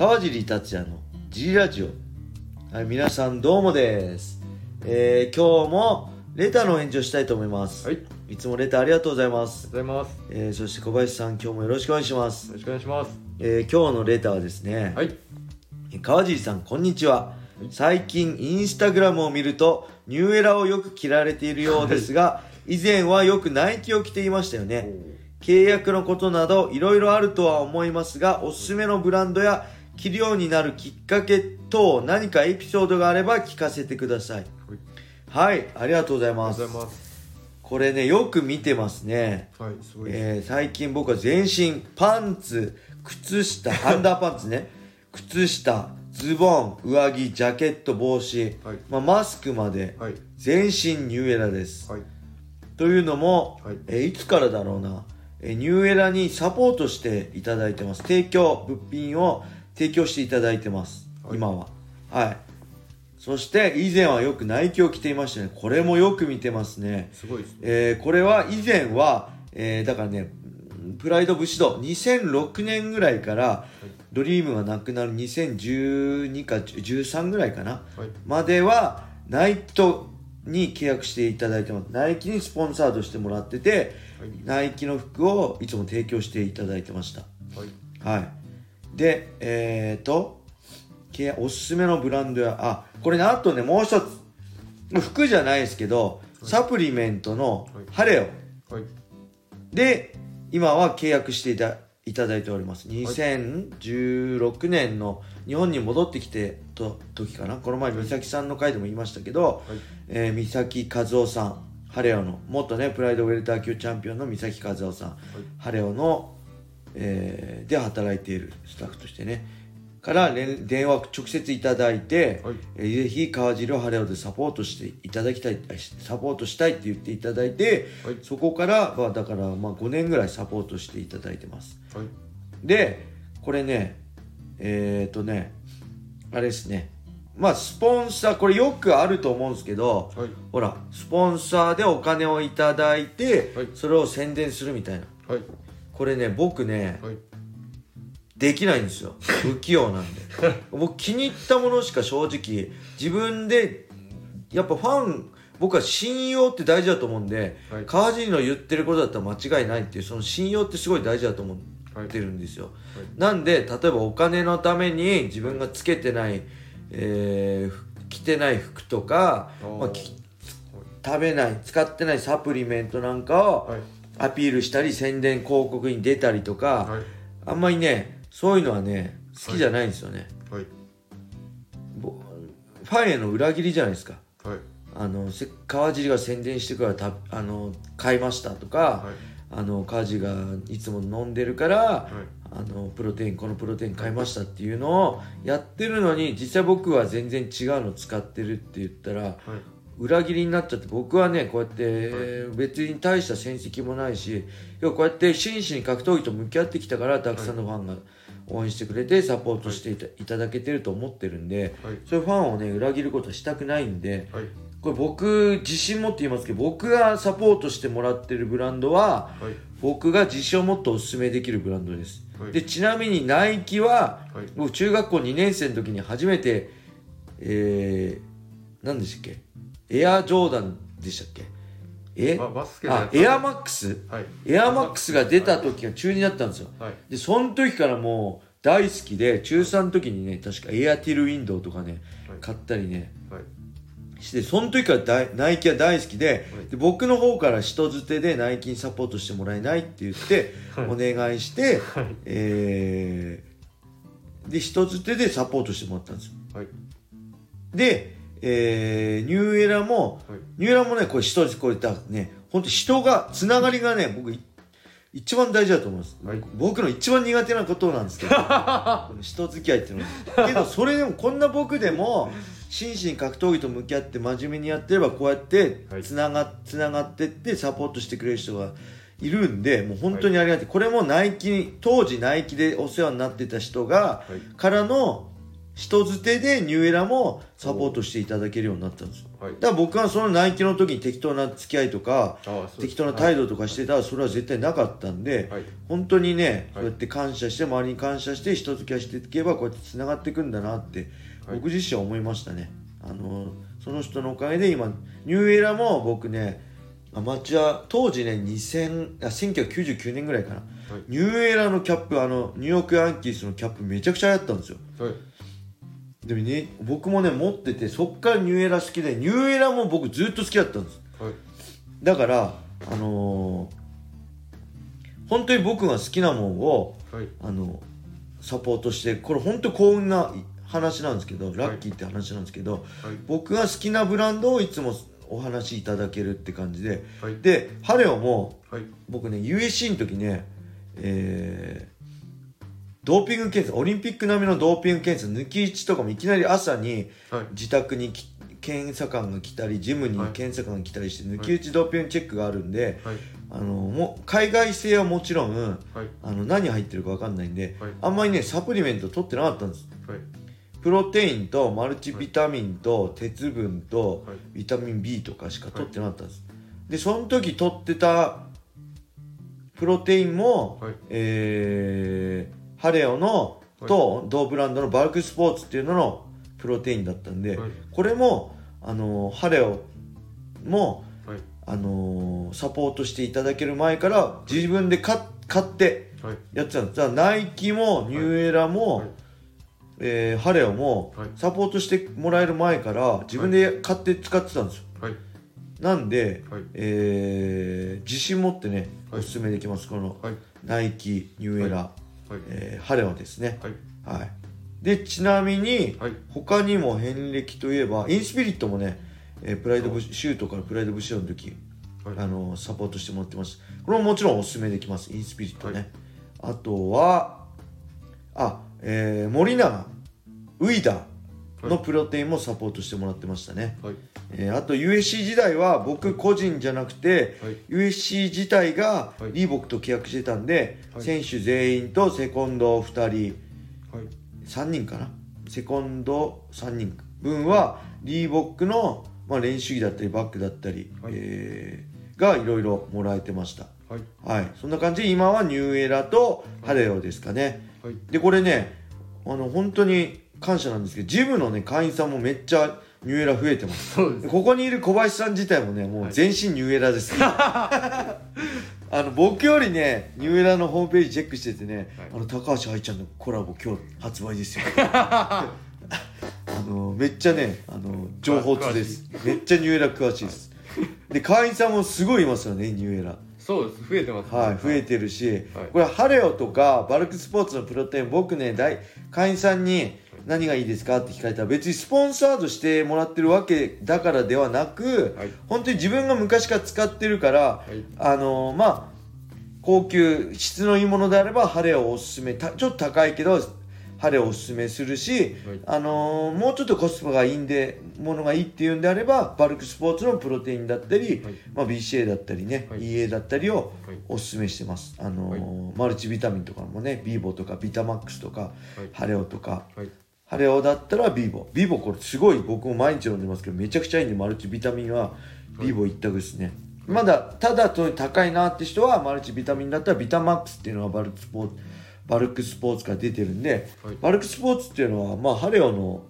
川尻達也の G ラジオ。はい皆さんどうもです。えー、今日もレターの返事をしたいと思います。はい、ありいつもレターありがとうございます。がとうございます。えー、そして小林さん今日もよろしくお願いします。よろしくお願いします。えー、今日のレターはですね、はい、川尻さんこんにちは。最近インスタグラムを見るとニューエラをよく着られているようですが以前はよくナイキを着ていましたよね。契約のことなどいろいろあるとは思いますがおすすめのブランドや着るようになるきっかけ等何かエピソードがあれば聞かせてください。はい。ありがとうございます。とうございます。これねよく見てますね。はい、すごいです。えー最近僕は全身パンツ靴下 アンダーパンツね。靴下ズボン上着ジャケット帽子、はい。まあ、マスクまではい、全身ニューエラです、はい、というのも、はい。えーいつからだろうな、えーニューエラにサポートしていただいてます。提供物品を提供していただいてます、はい。今は。はい。そして以前はよくナイキを着ていましたね。これもよく見てますね。すごいですね。えーこれは以前は、えーだからねプライド武士道2006年ぐらいからドリームがなくなる2012か13ぐらいかな。はい、まではナイキとに契約していただいてます。ナイキにスポンサードしてもらっててはい、ナイキの服をいつも提供していただいてました。はい、はいでえっ、ー、とおすすめのブランドやあこれねあとねもう一つ。服じゃないですけどサプリメントのはい。ハレオ。はい、で今は契約していたいただいております。2016年の日本に戻ってきてと時かな。この前美咲さんの回でも言いましたけど、はい、えー、美咲和夫さんハレオの元ねプライドウェルター級チャンピオンの美咲和夫さん、ハレオの、えーで働いているスタッフとしてね。から連電話直接いただいて、はい。えーぜひ川尻をハレオでサポートしていただきたいあサポートしたいって言っていただいて、はい。そこからはだからまあ5年ぐらいサポートしていただいてます。はい、でこれねえっ、ー、とねあれですね。まあスポンサーこれよくあると思うんですけどはい、ほらスポンサーでお金をいただいて、はい。それを宣伝するみたいな。はい、これね僕ねはい、できないんですよ。不器用なんで。僕気に入ったものしか正直自分でやっぱファン僕は信用って大事だと思うんで、はい。川尻の言ってることだったら間違いないっていうその信用ってすごい大事だと思ってるんですよ、なんで例えばお金のために自分がつけてない、えー着てない服とか、まあ、き食べない使ってないサプリメントなんかをはい、アピールしたり宣伝広告に出たりとか、はい、あんまりねそういうのはね好きじゃないんですよね、はい、ぼファンへの裏切りじゃないですか。はい、あのせ川尻が宣伝してからたあの買いましたとか、はい、あの川尻がいつも飲んでるから、はい、あのプロテインこのプロテイン買いましたっていうのをやってるのに実際僕は全然違うの使ってるって言ったらはい、裏切りになっちゃって僕はねこうやって別に大した戦績もないし要はこうやって真摯に格闘技と向き合ってきたからたくさんのファンが応援してくれてサポートしていた,、い、ただけてると思ってるんではい、そういうファンをね裏切ることはしたくないんではい、これ僕自信持って言いますけど僕がサポートしてもらってるブランドははい、僕が自信を持っておすすめできるブランドです、はい。でちなみにナイキははい、僕中学校2年生の時に初めてえー、何でしたっけ？エアジョーダンでしたっけ？え？あエアマックス？はい、エアマックスが出た時が中2だったんですよ。はい、でその時からもう大好きで中3の時にね確かエアティルウィンドウとかねはい。買ったりね。はい、してその時から大ナイキは大好きで,、はい。で僕の方から人づてでナイキにサポートしてもらえないって言って、はい。お願いして、はい、えーで人づてでサポートしてもらったんですよ。はい、で、えーニューエラもはい、ニューエラもねこれ人こういったね本当人がつながりがね僕い一番大事だと思います、はい。僕の一番苦手なことなんですけど 人付き合いっていうのは。けどそれでもこんな僕でも真摯に格闘技と向き合って真面目にやってればこうやってはい。つなが,、つながってってサポートしてくれる人がいるんでもう本当にありがたい、これもナイキ当時ナイキでお世話になってた人がはい、からの、人づてでニューエラもサポートしていただけるようになったんです。よはい。だから僕はそのナイキの時に適当な付き合いとか適当な態度とかしてたらそれは絶対なかったんで、はい。本当にね、はいそうやって感謝して周りに感謝して人付き合いしていけばこうやってつながっていくんだなって、はい。僕自身は思いましたね。あのその人のおかげで今ニューエラも僕ねアマチュア当時ね2000あ1999年ぐらいかな、はい。ニューエラのキャップあのニューヨークヤンキースのキャップめちゃくちゃ流行ったんですよ。はいでもね僕もね持っててそっからニューエラ好きでニューエラも僕ずっと好きだったんです。はい。だからあのー本当に僕が好きなもんをはい。あのサポートしてこれ本当幸運な話なんですけどラッキーって話なんですけど、はい。僕が好きなブランドをいつもお話しいただけるって感じではい。でハレオもはい。僕ね USC の時ねえードーピング検査オリンピック並みのドーピング検査抜き打ちとかもいきなり朝にはい。自宅にき検査官が来たりジムにはい。検査官が来たりして抜き打ちドーピングチェックがあるんで、はい。あのもう海外製はもちろんはい。あの何入ってるか分かんないんで、はい。あんまりねサプリメント取ってなかったんです。はい。プロテインとマルチビタミンと鉄分とはい。ビタミン B とかしか取ってなかったんです、でその時取ってたプロテインも、はい。えーハレオのと同ブランドのバルクスポーツっていうののプロテインだったんで、はい。これもあのハレオもはい。あのサポートしていただける前から自分で買買ってはい。やってたんです。だからナイキもニューエラも、はい。えーハレオもはい。サポートしてもらえる前から自分で買って使ってたんですよ。はい。なんで、はい。えー自信持ってねはい。おすすめできます。このはい。ナイキニューエラ、はい。えーハレオですね。はい。はい。でちなみにはい。他にも遍歴といえばインスピリットもね、えープライドブシシュートからプライドブシューの時はい。あのサポートしてもらってます。これももちろんおすすめできます。インスピリットね、あとはあ、えー森永ウイダーのプロテインもサポートしてもらってましたね、はい。えーあと USC 時代は僕個人じゃなくて、はい。USC 自体がはい。リーボックと契約してたんで、はい。選手全員とセコンド2人はい。3人かな？セコンド3人分はリーボックの、まあ、練習着だったりバッグだったり、はい。えーがいろいろもらえてました。はい。はい。そんな感じで今はニューエラとハレオですかね、はい。でこれねあの本当に感謝なんですけどジムのね会員さんもめっちゃニューエラ増えてます。そうです。ここにいる小林さん自体もねもう全身ニューエラです、あの僕よりねニューエラのホームページチェックしててね、はい。あの高橋愛ちゃんのコラボ今日発売ですよ。あのめっちゃねあの情報通です。めっちゃニューエラ詳しいです。で会員さんもすごいいますよねニューエラ。そうです。増えてますね。はい、増えてるし、はい。これハレオとかバルクスポーツのプロテイン僕ね大会員さんに何がいいですか？って聞かれたら別にスポンサードしてもらってるわけだからではなく、はい。本当に自分が昔から使ってるから、はい。あのまあ高級質のいいものであればハレオをおすすめたちょっと高いけどハレオをおすすめするし、はい。あのもうちょっとコスパがいいんでものがいいっていうんであればバルクスポーツのプロテインだったり、はい。まあ、BCA だったりね、はい。EA だったりをはい。おすすめしてます、あのマルチビタミンとかもねビーボとかビタマックスとか、はい。ハレオとかはいハレオだったらビーボビーボこれすごい僕も毎日飲んでますけどめちゃくちゃいいんでマルチビタミンはビーボ一択ですね、まだただと高いなって人はマルチビタミンだったらビタマックスっていうのはバルクスポーツバルクスポーツから出てるんで、はい。バルクスポーツっていうのはまあハレオの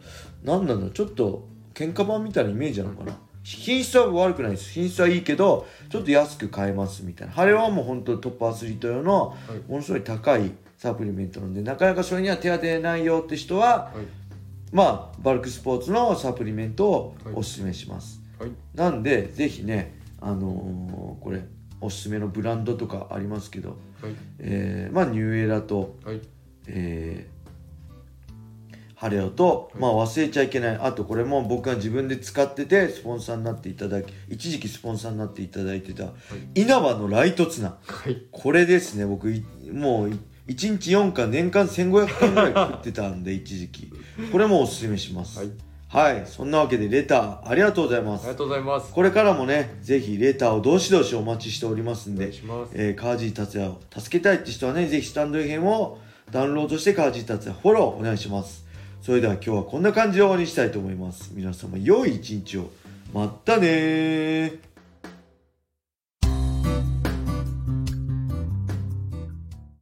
何なんだちょっと喧嘩版みたいなイメージなのかな。品質は悪くないです。品質はいいけどちょっと安く買えますみたいな。ハレオはもう本当トップアスリート用のはい。ものすごい高いサプリメントなんでなかなかそれには手が出ないよって人ははい。まあバルクスポーツのサプリメントをおすすめします、はい。なんでぜひねあのーこれおすすめのブランドとかありますけど、はい。えーまあニューエラとはい。えーハレオと、まあ忘れちゃいけない。あとこれも僕が自分で使っててスポンサーになっていただき一時期スポンサーになっていただいてた、稲葉のライトツナ。はい。これですね僕いもう1日4巻年間1500巻ぐらい食ってたんで 一時期。これもおすすめします。はい。はい、そんなわけでレターありがとうございます。ありがとうございます。これからもねぜひレターをどしどしお待ちしておりますんおで願いします。えー、川尻達也を助けたいって人はね、ぜひスタンド FM をダウンロードして川尻達也フォローお願いします。それでは今日はこんな感じで終わりにしたいと思います。皆様良い一日を。まったねー